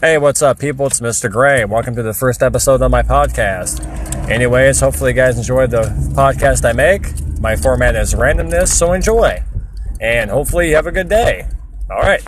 Hey, what's up, people? It's Mr. Gray. Welcome to the first episode of my podcast. Anyways, hopefully, you guys enjoyed the podcast I make. My format is randomness, so enjoy. And hopefully, you have a good day. All right.